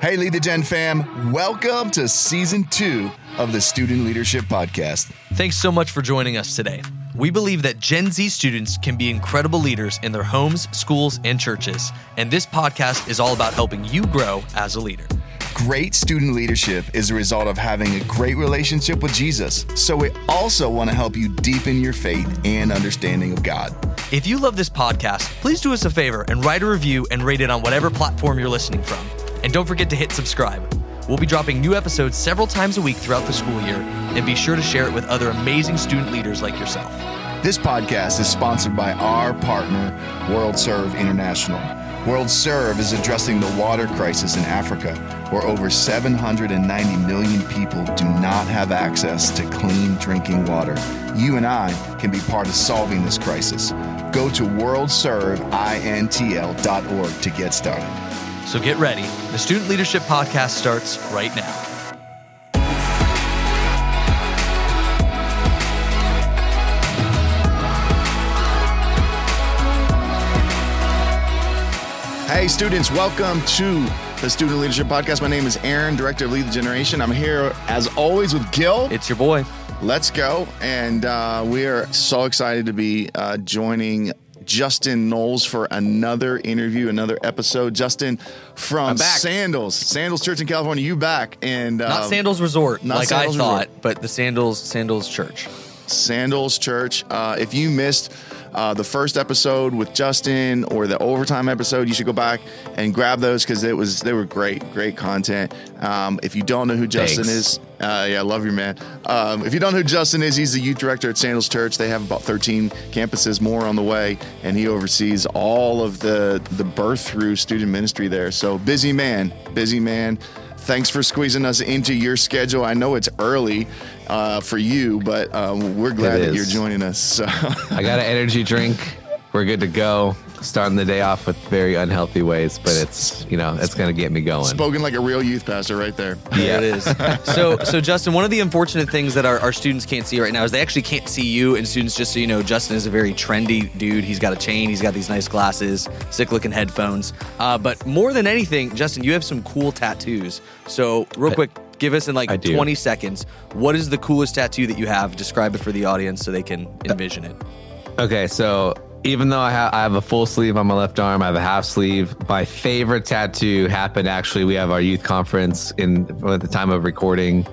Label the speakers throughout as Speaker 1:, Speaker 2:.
Speaker 1: Hey, Lead the Gen fam, welcome to season two of the Student Leadership Podcast.
Speaker 2: Thanks so much for joining us today. We believe that Gen Z students can be incredible leaders in their homes, schools, and churches. And this podcast is all about helping you grow as a leader.
Speaker 1: Great student leadership is a result of having a great relationship with Jesus. So we also want to help you deepen your faith and understanding of God.
Speaker 2: If you love this podcast, please do us a favor and write a review and rate it on whatever platform you're listening from. And don't forget to hit subscribe. We'll be dropping new episodes several times a week throughout the school year, and be sure to share it with other amazing student leaders like yourself.
Speaker 1: This podcast is sponsored by our partner, World Serve International. World Serve is addressing the water crisis in Africa, where over 790 million people do not have access to clean drinking water. You and I can be part of solving this crisis. Go to worldserveintl.org to get started.
Speaker 2: So get ready. The Student Leadership Podcast starts right now.
Speaker 1: Hey, students, welcome to the Student Leadership Podcast. My name is Eran, Director of Lead the Generation. I'm here, as always, with Gil.
Speaker 2: It's your boy.
Speaker 1: Let's go. And uh, we are so excited to be uh, joining Justin Knowles for another interview, another episode. Justin from Sandals, Sandals Church in California. You back and
Speaker 2: not um, Sandals Resort, not like Sandals I thought, Resort. but the Sandals Sandals Church.
Speaker 1: Sandals Church. Uh, if you missed uh, the first episode with Justin or the overtime episode, you should go back and grab those because it was they were great, great content. Um, if you don't know who Justin Thanks. is, uh, yeah, I love you, man. Um, if you don't know who Justin is, he's the youth director at Sandals Church. They have about 13 campuses, more on the way, and he oversees all of the the birth through student ministry there. So busy man, busy man. Thanks for squeezing us into your schedule. I know it's early uh, for you, but um, we're glad that you're joining us. So.
Speaker 3: I got an energy drink. We're good to go starting the day off with very unhealthy ways, but it's you know it's going to get me going.
Speaker 1: Spoken like a real youth pastor, right there.
Speaker 2: Yeah, it is. so, so Justin, one of the unfortunate things that our, our students can't see right now is they actually can't see you. And students, just so you know, Justin is a very trendy dude. He's got a chain. He's got these nice glasses, sick looking headphones. Uh, but more than anything, Justin, you have some cool tattoos. So, real quick. Give us in like 20 seconds. What is the coolest tattoo that you have? Describe it for the audience so they can envision it.
Speaker 3: Okay, so even though I, ha- I have a full sleeve on my left arm, I have a half sleeve. My favorite tattoo happened actually. We have our youth conference in at the time of recording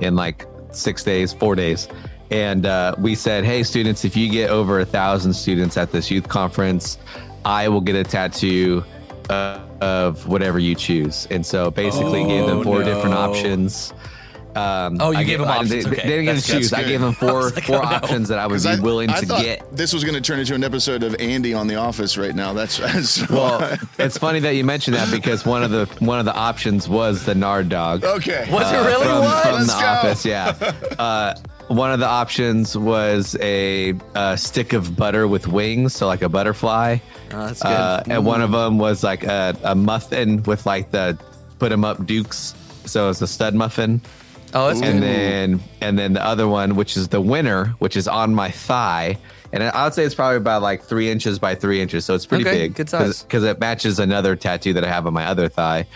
Speaker 3: in like six days, four days. And uh, we said, hey, students, if you get over a thousand students at this youth conference, I will get a tattoo uh, of whatever you choose. And so basically, oh, gave them four no. different options.
Speaker 2: Um, oh, you I gave them options.
Speaker 3: They,
Speaker 2: okay.
Speaker 3: they didn't get to choose. I gave them four like, four oh, no. options that I would be I, willing I to get.
Speaker 1: This was going to turn into an episode of Andy on The Office right now. That's, that's
Speaker 3: well. it's funny that you mentioned that because one of the one of the options was the Nard dog.
Speaker 1: Okay,
Speaker 2: was uh, it really
Speaker 3: from,
Speaker 2: what?
Speaker 3: from
Speaker 2: Let's
Speaker 3: The
Speaker 2: go.
Speaker 3: Office? Yeah. Uh, one of the options was a, a, stick of butter with wings, so like a butterfly.
Speaker 2: Oh, that's good. Uh,
Speaker 3: and one of them was like a, a muffin with like the put them up dukes, so it's a stud muffin.
Speaker 2: Oh, that's
Speaker 3: and good. then and then the other one, which is the winner, which is on my thigh, and I would say it's probably about like three inches by three inches, so it's pretty
Speaker 2: okay,
Speaker 3: big.
Speaker 2: Good size
Speaker 3: because it matches another tattoo that I have on my other thigh,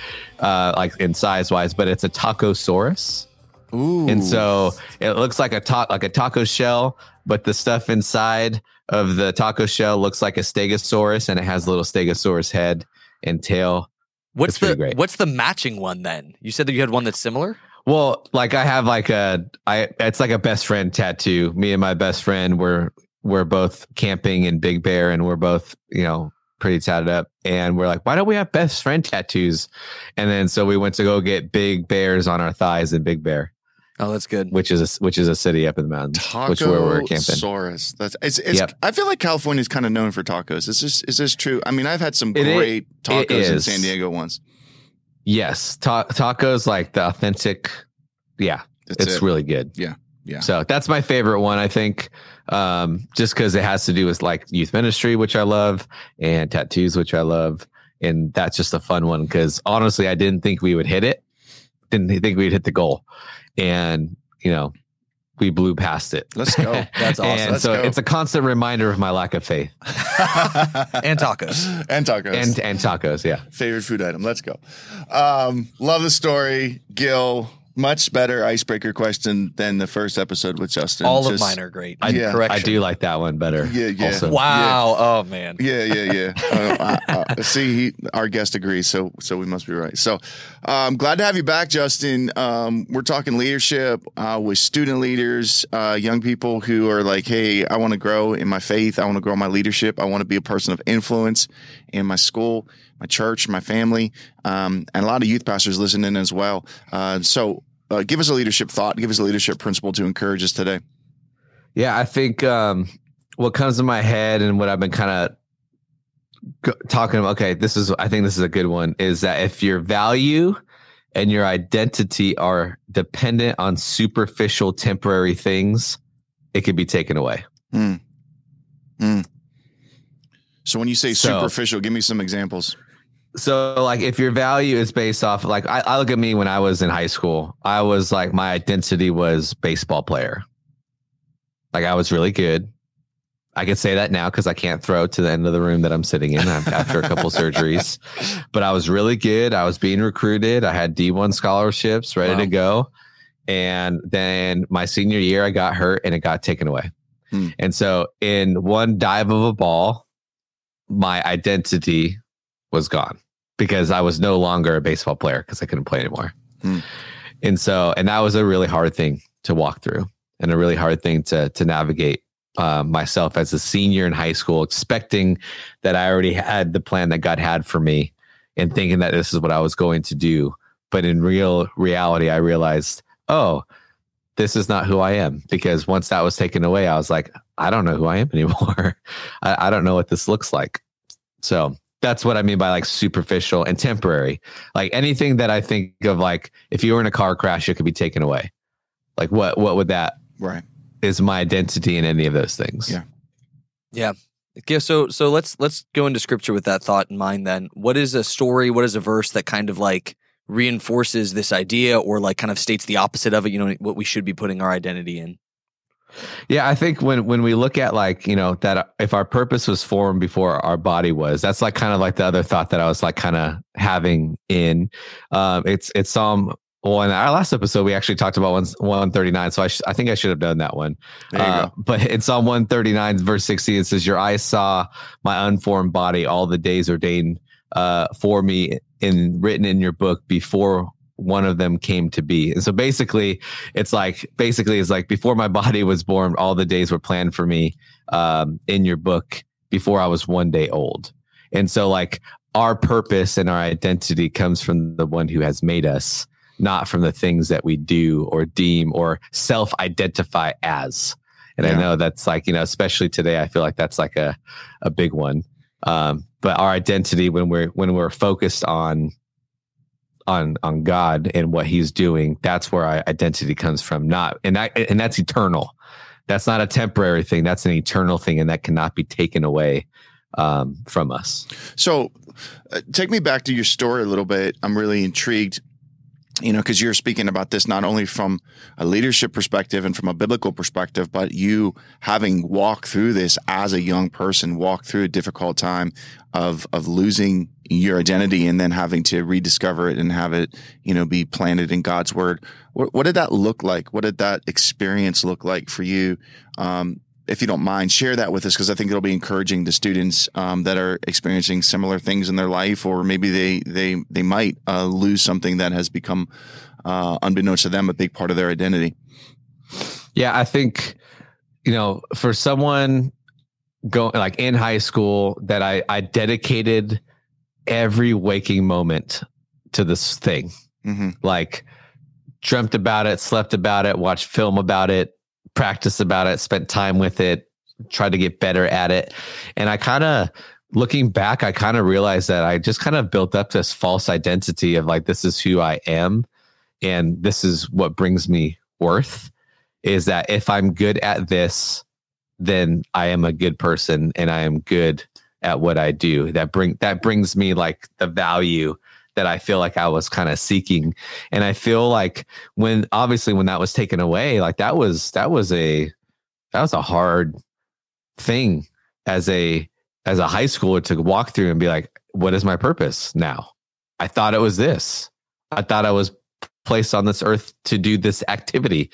Speaker 3: uh, like in size wise. But it's a tacosaurus.
Speaker 1: Ooh.
Speaker 3: And so it looks like a ta- like a taco shell, but the stuff inside of the taco shell looks like a stegosaurus, and it has a little stegosaurus head and tail.
Speaker 2: What's the what's the matching one then? You said that you had one that's similar.
Speaker 3: Well, like I have like a I it's like a best friend tattoo. Me and my best friend we're we're both camping in Big Bear and we're both, you know, pretty tatted up. And we're like, why don't we have best friend tattoos? And then so we went to go get big bears on our thighs in Big Bear.
Speaker 2: Oh, that's good.
Speaker 3: Which is a, which is a city up in the mountains, Taco which where we're camping.
Speaker 1: Saurus. That's it's. it's yep. I feel like California is kind of known for tacos. Is this is this true? I mean, I've had some
Speaker 3: it
Speaker 1: great
Speaker 3: is,
Speaker 1: tacos in San Diego once.
Speaker 3: Yes, Ta- tacos like the authentic. Yeah, that's it's it. really good.
Speaker 1: Yeah, yeah.
Speaker 3: So that's my favorite one. I think, um, just because it has to do with like youth ministry, which I love, and tattoos, which I love, and that's just a fun one. Because honestly, I didn't think we would hit it. Didn't think we'd hit the goal, and you know, we blew past it.
Speaker 1: Let's go.
Speaker 2: That's awesome.
Speaker 3: and
Speaker 1: Let's
Speaker 3: so
Speaker 1: go.
Speaker 3: it's a constant reminder of my lack of faith
Speaker 2: and tacos.
Speaker 1: and tacos.
Speaker 3: and and tacos. Yeah.
Speaker 1: favorite food item. Let's go. Um, love the story, Gil. Much better icebreaker question than the first episode with Justin.
Speaker 2: All of mine are great.
Speaker 3: I,
Speaker 1: Yeah.
Speaker 3: I do like that one better.
Speaker 1: Yeah, yeah.
Speaker 3: Also.
Speaker 2: Wow. Oh man.
Speaker 1: Yeah, yeah, yeah. uh, uh, uh, see, he, our guest agrees, so so we must be right. So, um, glad to have you back, Justin. Um, we're talking leadership uh, with student leaders, uh, young people who are like, "Hey, I want to grow in my faith. I want to grow my leadership. I want to be a person of influence in my school, my church, my family, um, and a lot of youth pastors listening as well." Uh, so, uh, give us a leadership thought. Give us a leadership principle to encourage us today.
Speaker 3: Yeah, I think um, what comes to my head and what I've been kind of talking about. Okay, this is I think this is a good one. Is that if your value and your identity are dependent on superficial, temporary things, it could be taken away.
Speaker 1: So, when you say
Speaker 3: So-
Speaker 1: superficial, give me some examples.
Speaker 3: So, like, if your value is based off, like, I, I look at me when I was in high school, I was like, my identity was baseball player. Like, I was really good. I can say that now because I can't throw to the end of the room that I'm sitting in after a couple surgeries. But I was really good. I was being recruited. I had D1 scholarships ready
Speaker 1: Wow.
Speaker 3: to go. And then my senior year, I got hurt and it got taken away.
Speaker 1: Hmm.
Speaker 3: And so, in one dive of a ball, my identity was gone because I was no longer a baseball player because I couldn't play anymore.
Speaker 1: Hmm.
Speaker 3: And so, and that was a really hard thing to walk through and a really hard thing to to navigate uh, myself as a senior in high school, expecting that I already had the plan that God had for me and thinking that this is what I was going to do. But in real reality, I realized, oh, this is not who I am. Because once that was taken away, I was like, I don't know who I am anymore. I, I don't know what this looks like. So that's what I mean by like superficial and temporary. Like anything that I think of, like if you were in a car crash, it could be taken away. Like what? What would that
Speaker 1: Right.
Speaker 3: is my identity in any of those things?
Speaker 1: Yeah.
Speaker 2: Yeah. Yeah, so so let's let's go into scripture with that thought in mind then. What is a story, what is a verse that kind of like reinforces this idea or like kind of states the opposite of it, you know, what we should be putting our identity in?
Speaker 3: Yeah, I think when when we look at like you know that if our purpose was formed before our body was, that's like kind of like the other thought that I was like kind of having in. Um, it's it's Psalm. In our last episode, we actually talked about one one thirty nine. So I sh- I think I should have done that one. Uh. But in Psalm one thirty nine, verse sixteen, it says, "Your eyes saw my unformed body; all the days ordained uh, for me, in written in your book before." One of them came to be. And so basically, it's like basically it's like before my body was born all the days were planned for me um, in your book before i was one day old and so like our purpose and our identity comes from the one who has made us not from the things that we do or deem or self-identify as and
Speaker 1: Yeah.
Speaker 3: i know that's like you know especially today i feel like that's like a, a big one um, but our identity when we're when we're focused on on on God and what He's doing. That's where our identity comes from. Not and that and that's eternal. That's not a temporary thing. That's an eternal thing, and that cannot be taken away um, from us.
Speaker 1: So, uh, take me back to your story a little bit. I'm really intrigued, you know, because you're speaking about this not only from a leadership perspective and from a biblical perspective, but you having walked through this as a young person, walked through a difficult time of of losing your identity and then having to rediscover it and have it, you know, be planted in God's word. What, what did that look like? What did that experience look like for you? Um, if you don't mind, share that with us because I think it'll be encouraging to students um, that are experiencing similar things in their life, or maybe they they they might uh, lose something that has become, uh, unbeknownst to them, a big part of their identity.
Speaker 3: Yeah, I think you know, for someone going like in high school that I I dedicated every waking moment to this thing.
Speaker 1: hmm
Speaker 3: Like dreamt about it, slept about it, watched film about it, practiced about it, spent time with it, tried to get better at it. And I kind of looking back, I kind of realized that I just kind of built up this false identity of like this is who I am and this is what brings me worth is that if I'm good at this, then I am a good person and I am good at what I do. That bring that brings me like the value that I feel like I was kind of seeking. And I feel like when obviously when that was taken away, like that was that was a that was a hard thing as a as a high schooler to walk through and be like, what is my purpose now? I thought it was this. I thought I was placed on this earth to do this activity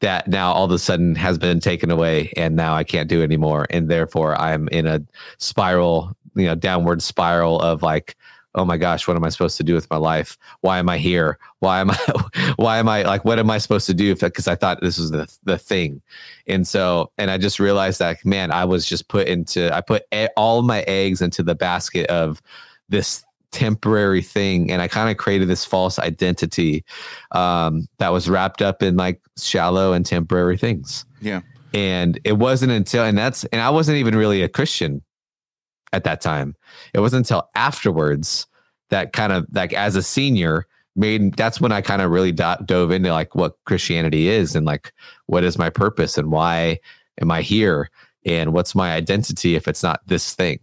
Speaker 3: that now all of a sudden has been taken away and now I can't do anymore. And therefore I'm in a spiral, you know, downward spiral of like, oh my gosh, what am I supposed to do with my life? Why am I here? Why am I, why am I like, what am I supposed to do? Because I thought this was the, the thing. And so, and I just realized that, man, I was just put into, I put all my eggs into the basket of this temporary thing and i kind of created this false identity um, that was wrapped up in like shallow and temporary things.
Speaker 1: Yeah.
Speaker 3: And it wasn't until and that's and i wasn't even really a christian at that time. It wasn't until afterwards that kind of like as a senior made that's when i kind of really do- dove into like what christianity is and like what is my purpose and why am i here and what's my identity if it's not this thing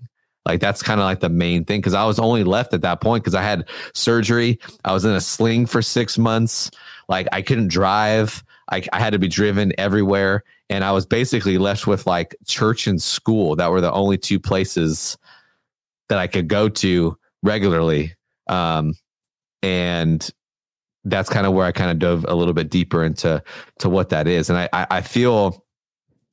Speaker 3: like that's kind of like the main thing because I was only left at that point because I had surgery. I was in a sling for six months. Like I couldn't drive. I, I had to be driven everywhere. And I was basically left with like church and school. That were the only two places that I could go to regularly. Um, and that's kind of where I kind of dove a little bit deeper into to what that is. And I, I, I feel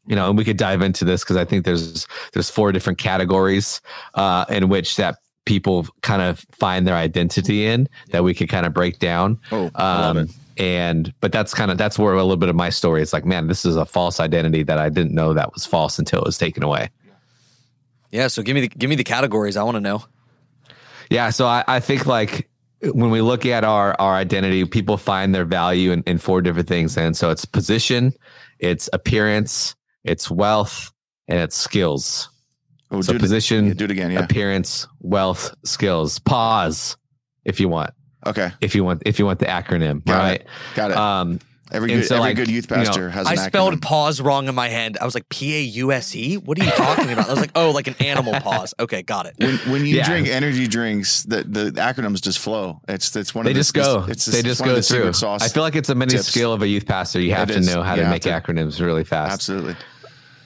Speaker 3: you know, and we could dive into this because I think there's there's four different categories uh, in which that people kind of find their identity in that we could kind of break down.
Speaker 1: Oh,
Speaker 3: um, and but that's kind of that's where a little bit of my story is like, man, this is a false identity that I didn't know that was false until it was taken away.
Speaker 2: Yeah, so give me the give me the categories. I want to know.
Speaker 3: Yeah, so I, I think like when we look at our our identity, people find their value in, in four different things, and so it's position, it's appearance, it's wealth, and it's skills.
Speaker 1: Oh,
Speaker 3: so
Speaker 1: do it-
Speaker 3: position,
Speaker 1: yeah, do it again. Yeah.
Speaker 3: appearance, wealth, skills. Pause if you want.
Speaker 1: Okay.
Speaker 3: If you want, if you want the acronym,
Speaker 1: Got
Speaker 3: right?
Speaker 1: it. Got it.
Speaker 3: Um,
Speaker 1: every good,
Speaker 3: so,
Speaker 1: every
Speaker 3: like,
Speaker 1: good youth
Speaker 3: you know,
Speaker 1: pastor has
Speaker 2: I spelled
Speaker 1: acronym.
Speaker 2: pause wrong in my head. I was like P A U S E. What are you talking about? I was like, oh, like an animal pause. Okay, got it.
Speaker 1: when, when you
Speaker 3: Yeah.
Speaker 1: drink energy drinks, the, the acronyms just flow. It's it's one
Speaker 3: they
Speaker 1: of the,
Speaker 3: just go.
Speaker 1: It's,
Speaker 3: they just go through. I feel like it's a mini
Speaker 1: tips.
Speaker 3: skill of a youth pastor. You have
Speaker 1: It
Speaker 3: to
Speaker 1: is.
Speaker 3: know how
Speaker 1: You
Speaker 3: to make
Speaker 1: to.
Speaker 3: acronyms really fast.
Speaker 1: absolutely.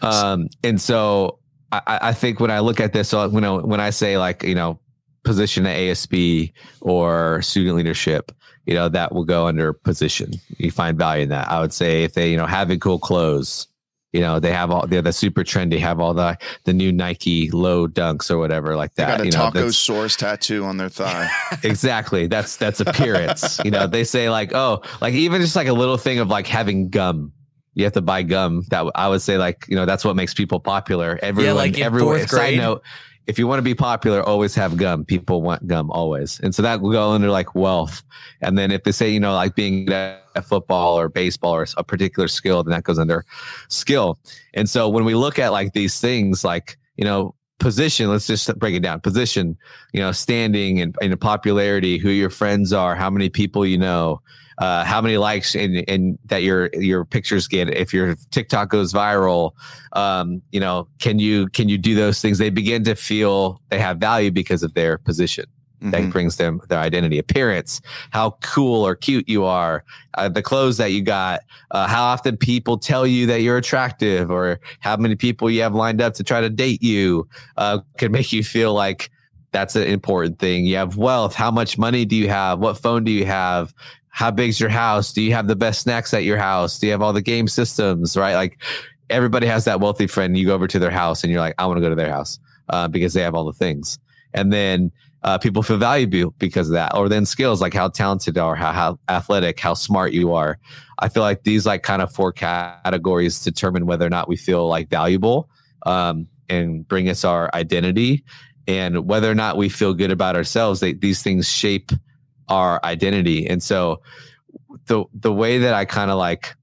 Speaker 3: Um, and so I, I think when I look at this, so you know, when I say like you know, position at ASB or student leadership, you know, that will go under position. You find value in that. I would say if they you know having cool clothes, you know, they have all they're the super trendy, have all the the new Nike low dunks or whatever like
Speaker 1: They
Speaker 3: that.
Speaker 1: got a
Speaker 3: you know,
Speaker 1: taco source tattoo on their thigh.
Speaker 3: exactly that's that's appearance you know they say like oh like even just like a little thing of like having gum you have to buy gum. That i would say like you know that's what makes people popular. Everyone
Speaker 2: like in
Speaker 3: everyone
Speaker 2: fourth
Speaker 3: side note if you want to be popular always have gum. People want gum always. And so that will go under like wealth. And then if they say you know like being at football or baseball or a particular skill then that goes under skill. And so when we look at like these things like you know position let's just break it down. Position you know, standing and, and popularity, who your friends are, how many people you know, uh, how many likes and, and that your your pictures get. If your TikTok goes viral, um, you know, can you can you do those things? They begin to feel they have value because of their position. That
Speaker 1: Mhm.
Speaker 3: brings them their identity, appearance, how cool or cute you are, uh, the clothes that you got, uh, how often people tell you that you're attractive, or how many people you have lined up to try to date you, uh, could make you feel like that's an important thing. You have wealth. How much money do you have? What phone do you have? How big's your house? Do you have the best snacks at your house? Do you have all the game systems? Right? Like everybody has that wealthy friend. You go over to their house and you're like, I want to go to their house uh, because they have all the things. And then uh, people feel valuable because of that. Or then skills like how talented you are, how, how athletic, how smart you are. I feel like these like kind of four categories determine whether or not we feel like valuable um, and bring us our identity and whether or not we feel good about ourselves they, these things shape our identity. And so the the way that i kind of like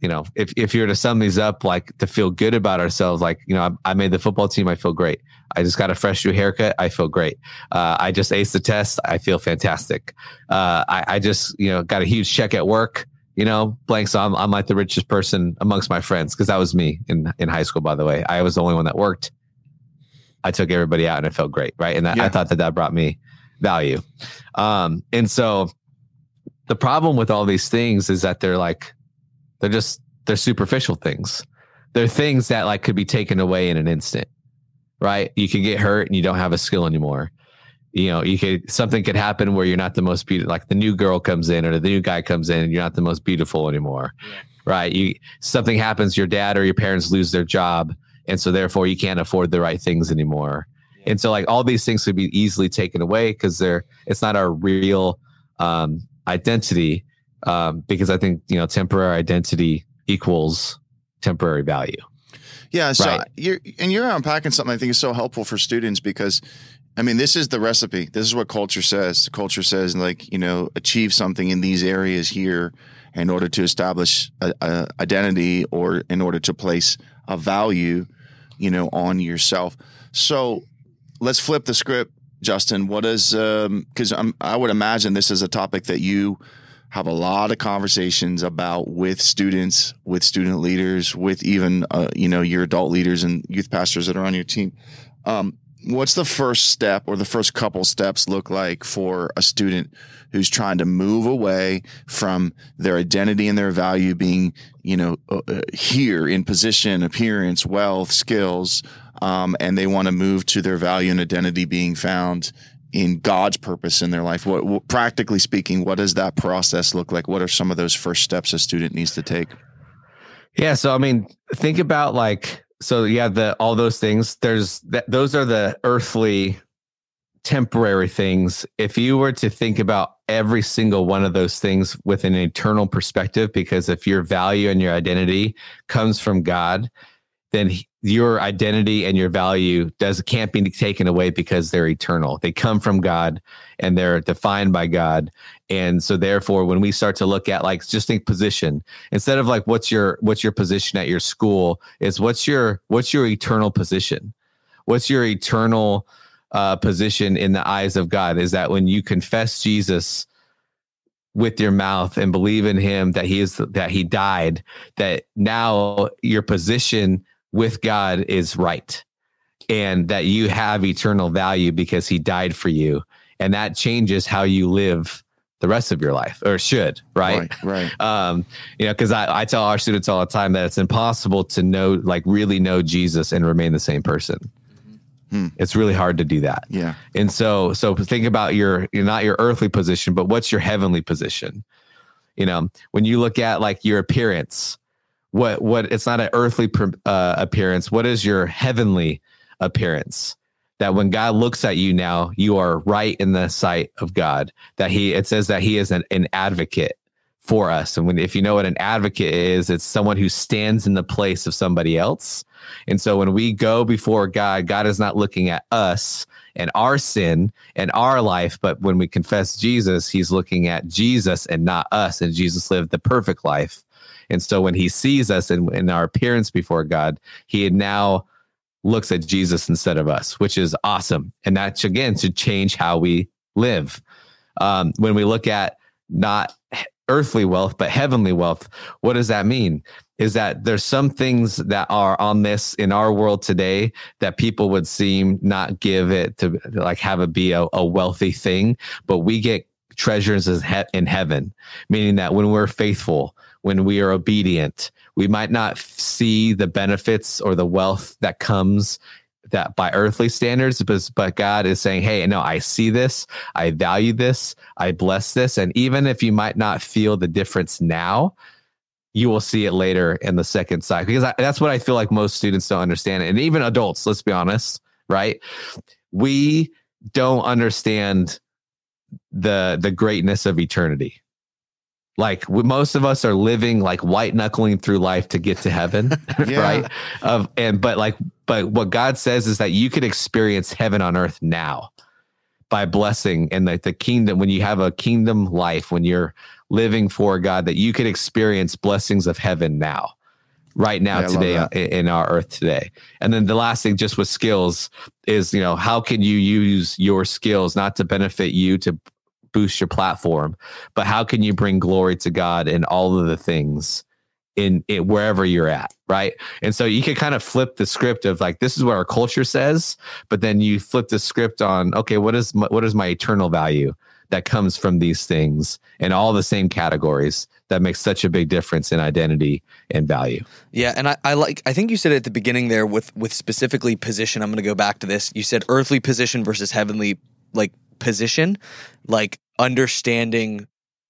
Speaker 3: you know if, if you were to sum these up like to feel good about ourselves like you know I, I made the football team i feel great. I just got a fresh new haircut i feel great. Uh, i just aced the test i feel fantastic. Uh, I, I just you know got a huge check at work you know blank so i'm, I'm like the richest person amongst my friends because that was me in in high school by the way. I was the only one that worked. I took everybody out and it felt great, right? And that, I thought that that brought me value. Um, and so the problem with all these things is that they're like, they're just, they're superficial things. They're things that like could be taken away in an instant, right? You could get hurt and you don't have a skill anymore. You know, you could, something could happen where you're not the most beautiful, like the new girl comes in or the new guy comes in and you're not the most beautiful anymore, yeah. right? You, something happens, your dad or your parents lose their job. And so therefore you can't afford the right things anymore and so like all these things could be easily taken away because they're it's not our real um, identity um, because I think you know temporary identity equals temporary value.
Speaker 1: Yeah, so right. you're and you're unpacking something I think is so helpful for students because I mean this is the recipe. This is what culture says. Culture says like you know achieve something in these areas here in order to establish a, a identity or in order to place a value, you know, on yourself. So let's flip the script, Justin. What is because um, I would imagine this is a topic that you have a lot of conversations about with students, with student leaders, with even uh, you know your adult leaders and youth pastors that are on your team. Um, what's the first step or the first couple steps look like for a student who's trying to move away from their identity and their value being you know uh, uh here in position appearance wealth skills um, and they want to move to their value and identity being found in God's purpose in their life. What, what, practically speaking, what does that process look like? What are some of those first steps a student needs to take?
Speaker 3: Yeah, so I mean, think about like so yeah, the all those things. There's those are the earthly temporary things. If you were to think about every single one of those things with an eternal perspective, because if your value and your identity comes from God, then your identity and your value does can't be taken away because they're eternal. They come from God and they're defined by God. And so therefore when we start to look at like just think position instead of like what's your what's your position at your school is what's your what's your eternal position? What's your eternal uh, position in the eyes of God is that when you confess Jesus with your mouth and believe in him that he is that he died that now your position with God is right and that you have eternal value because he died for you. And that changes how you live the rest of your life or should, right?
Speaker 1: Right. right.
Speaker 3: Um, you know, because I, I tell our students all the time that it's impossible to know, like, really know Jesus and remain the same person. Hmm. It's really hard to do that.
Speaker 1: Yeah.
Speaker 3: And so, so think about your, you're not your earthly position, but what's your heavenly position? You know, when you look at like your appearance, what what it's not an earthly uh, appearance. What is your heavenly appearance? That when god looks at you now you are right in the sight of god. That he it says that he is an, an advocate for us. And when if you know what an advocate is it's someone who stands in the place of somebody else. And so when we go before god god is not looking at us and our sin and our life but when we confess jesus he's looking at jesus and not us. And jesus lived the perfect life and so when he sees us in, in our appearance before God, he now looks at Jesus instead of us, which is awesome. And that again should change how we live. Um, when we look at not earthly wealth, but heavenly wealth, what does that mean? Is that there's some things that are on this in our world today that people would seem not give it to like have it be a, a wealthy thing, but we get treasures in heaven, meaning that when we're faithful, when we are obedient. We might not see the benefits or the wealth that comes that by earthly standards, but, but God is saying, Hey, no, I see this. I value this. I bless this. And even if you might not feel the difference now, you will see it later in the second cycle because I, that's what I feel like most students don't understand. And even adults, let's be honest, right? We don't understand the the greatness of eternity like most of us are living like white knuckling through life to get to heaven right? Of and but like but what god says is that you could experience heaven on earth now by blessing and the, the kingdom when you have a kingdom life when you're living for god that you could experience blessings of heaven now right now yeah, today in our earth today. And then the last thing just with skills is you know how can you use your skills not to benefit you to boost your platform, but how can you bring glory to God in all of the things in, it wherever you're at right and so you can kind of flip the script of like this is what our culture says but then you flip the script on okay what is my, what is my eternal value that comes from these things in all the same categories that makes such a big difference in identity and value.
Speaker 2: Yeah, and I, I like I think you said at the beginning there with with specifically position. I'm going to go back to this. You said earthly position versus heavenly like position, like understanding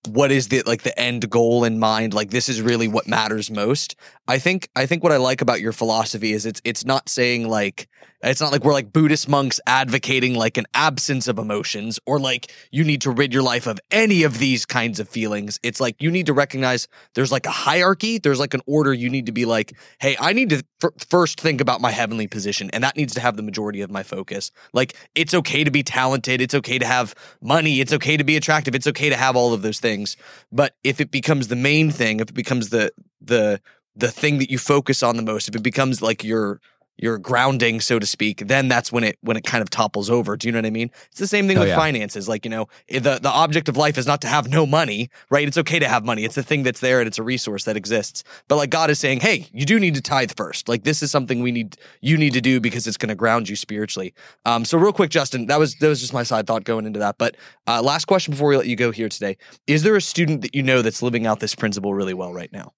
Speaker 2: what is the like the end goal in mind like this is really what matters most i think i think what i like about your philosophy is it's it's not saying like it's not like we're like buddhist monks advocating like an absence of emotions or like you need to rid your life of any of these kinds of feelings it's like you need to recognize there's like a hierarchy there's like an order you need to be like hey i need to f- first think about my heavenly position and that needs to have the majority of my focus like it's okay to be talented it's okay to have money it's okay to be attractive it's okay to have all of those things things. But if it becomes the main thing, if it becomes the the the thing that you focus on the most, if it becomes like your your grounding, so to speak, then that's when it when it kind of topples over. Do you know what I mean? It's the same thing oh, with yeah. finances. Like you know, the the object of life is not to have no money, right? It's okay to have money. It's a thing that's there and it's a resource that exists. But like God is saying, hey, you do need to tithe first. Like this is something we need you need to do because it's going to ground you spiritually. Um, so real quick, Justin, that was that was just my side thought going into that. But uh, last question before we let you go here today: Is there a student that you know that's living out this principle really well right now?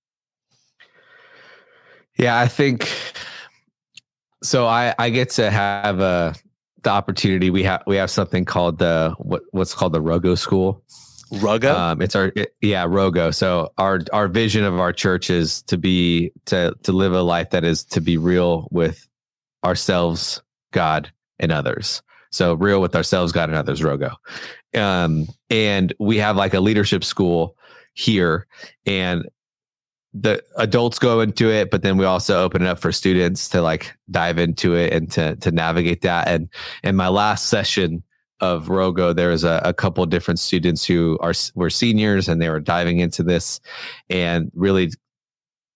Speaker 3: Yeah, I think so I I get to have a uh, the opportunity. We have we have something called the what what's called the Rogo School.
Speaker 2: Rogo.
Speaker 3: Um, it's our it, yeah Rogo. So our our vision of our church is to be to to live a life that is to be real with ourselves, God, and others. So real with ourselves, God, and others. Rogo. Um, and we have like a leadership school here, and the adults go into it, but then we also open it up for students to like dive into it and to to navigate that. And in my last session of Rogo, there was a, a couple different students who are were seniors and they were diving into this and really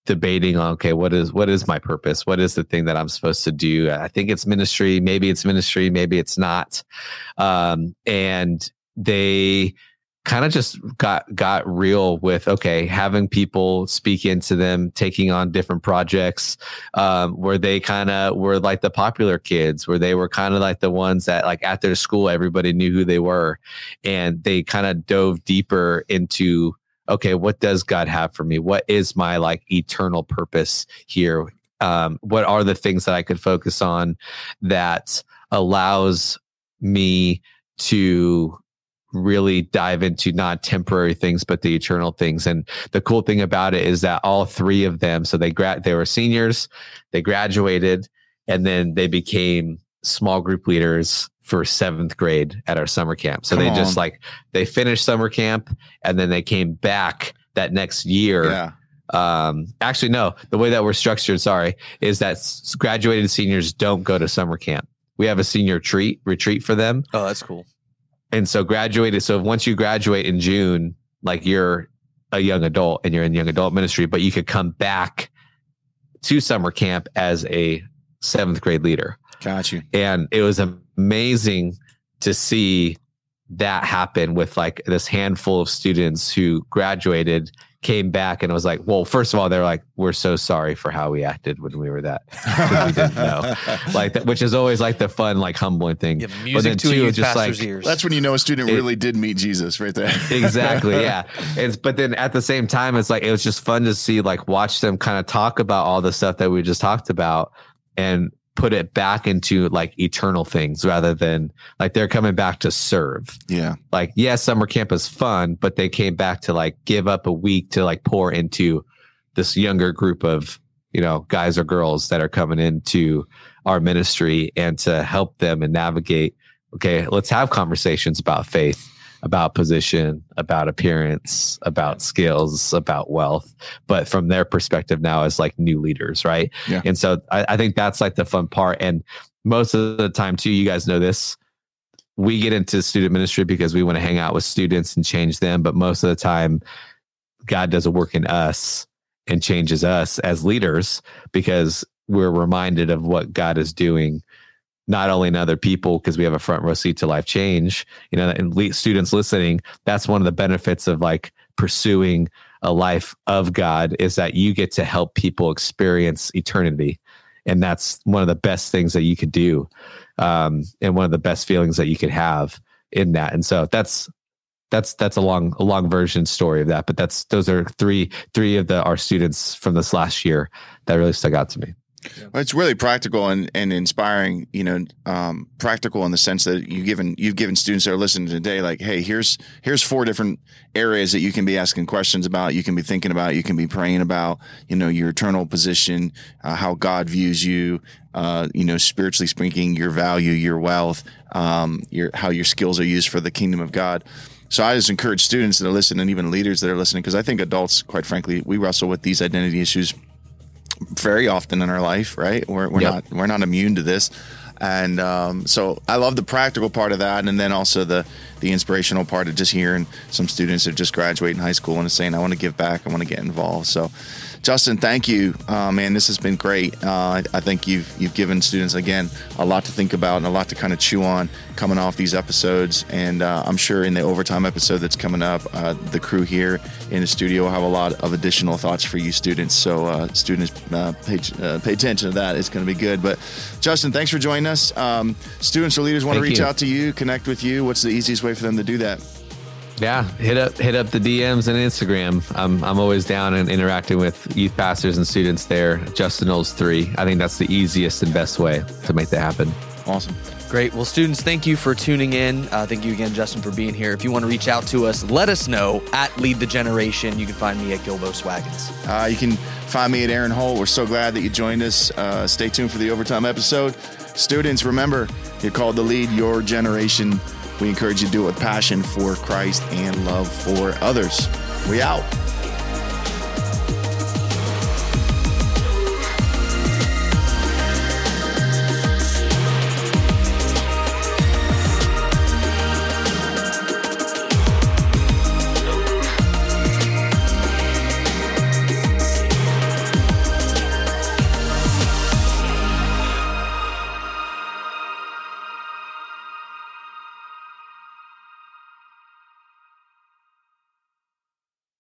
Speaker 3: debating on okay what is what is my purpose? What is the thing that i'm supposed to do? I think it's ministry. Maybe it's ministry maybe it's not. Um, and they kind of just got got real with okay having people speak into them taking on different projects um, where they kind of were like the popular kids where they were kind of like the ones that like at their school everybody knew who they were. And they kind of dove deeper into okay what does god have for me? What is my like eternal purpose here? Um, what are the things that i could focus on that allows me to really dive into not temporary things but the eternal things. And the cool thing about it is that all three of them so they grad they were seniors they graduated and then they became small group leaders for seventh grade at our summer camp. So Come they on. just like they finished summer camp and then they came back that next year.
Speaker 1: Yeah.
Speaker 3: Um actually no the way that we're structured sorry is that graduated seniors don't go to summer camp. We have a senior treat retreat for them.
Speaker 2: Oh that's cool
Speaker 3: and so graduated. So once you graduate in June, like you're a young adult and you're in young adult ministry, but you could come back to summer camp as a seventh grade leader.
Speaker 1: Got you.
Speaker 3: And it was amazing to see that happen with like this handful of students who graduated came back and it was like, well, first of all, they're like, we're so sorry for how we acted when we were that. we didn't know. like that, which is always like the fun, like humbling thing. Yeah,
Speaker 2: music but then to two, just like, ears.
Speaker 1: That's when you know a student it, really did meet Jesus right there.
Speaker 3: exactly. Yeah. It's, but then at the same time, it's like, it was just fun to see, like, watch them kind of talk about all the stuff that we just talked about and put it back into like eternal things rather than like they're coming back to serve.
Speaker 1: Yeah.
Speaker 3: Like, yes, yeah, summer camp is fun, but they came back to like give up a week to like pour into this younger group of, you know, guys or girls that are coming into our ministry and to help them and navigate. Okay, let's have conversations about faith about position, about appearance, about skills, about wealth, but from their perspective now as like new leaders, right?
Speaker 1: Yeah.
Speaker 3: And so I, I think that's like the fun part. And most of the time, too, you guys know this. We get into student ministry because we want to hang out with students and change them. But most of the time, God does a work in us and changes us as leaders because we're reminded of what God is doing not only in other people because we have a front row seat to life change you know and students listening that's one of the benefits of like pursuing a life of God is that you get to help people experience eternity. And that's one of the best things that you could do. Um, and one of the best feelings that you could have in that. And so that's that's that's a long a long version story of that. But that's those are three three of the our students from this last year that really stuck out to me.
Speaker 1: Well, it's really practical and, and inspiring, you know, um, practical in the sense that you've given you've given students that are listening today, like, hey, here's here's four different areas that you can be asking questions about, you can be thinking about, you can be praying about, you know, your eternal position, uh, how God views you, uh, you know, spiritually speaking, your value, your wealth, um, your how your skills are used for the kingdom of God. So I just encourage students that are listening, and even leaders that are listening, because I think adults, quite frankly, we wrestle with these identity issues very often in our life, right? We're, we're yep. not we're not immune to this, and um, so I love the practical part of that, and then also the the inspirational part of just hearing some students that just graduating high school and saying, "I want to give back, I want to get involved." So Justin, thank you, uh, man. This has been great. Uh, I, I, think you've you've given students again a lot to think about and a lot to kind of chew on coming off these episodes. And uh, I'm sure in the overtime episode that's coming up, uh, the crew here in the studio will have a lot of additional thoughts for you students. So uh, students, uh, pay pay attention to that. It's going to be good. But Justin, thanks for joining us. Um, students or leaders want to reach you. out to you, connect with you. What's the easiest way for them to do that?
Speaker 3: Yeah, hit up hit up the DMs and Instagram. I'm I'm always down and interacting with youth pastors and students there. Justin Knowles three. I think that's the easiest and best way to make that happen.
Speaker 1: Awesome.
Speaker 2: Great. Well, students, thank you for tuning in. Uh, thank you again, Justin, for being here. If you want to reach out to us, let us know at Lead the Generation. You can find me at Gilbo Swaggins.
Speaker 1: Uh, you can find me at Eran Holt. We're so glad that you joined us. Uh, stay tuned for the overtime episode. Students, remember, you're called to lead your generation we encourage you to do it with passion for Christ and love for others. We out.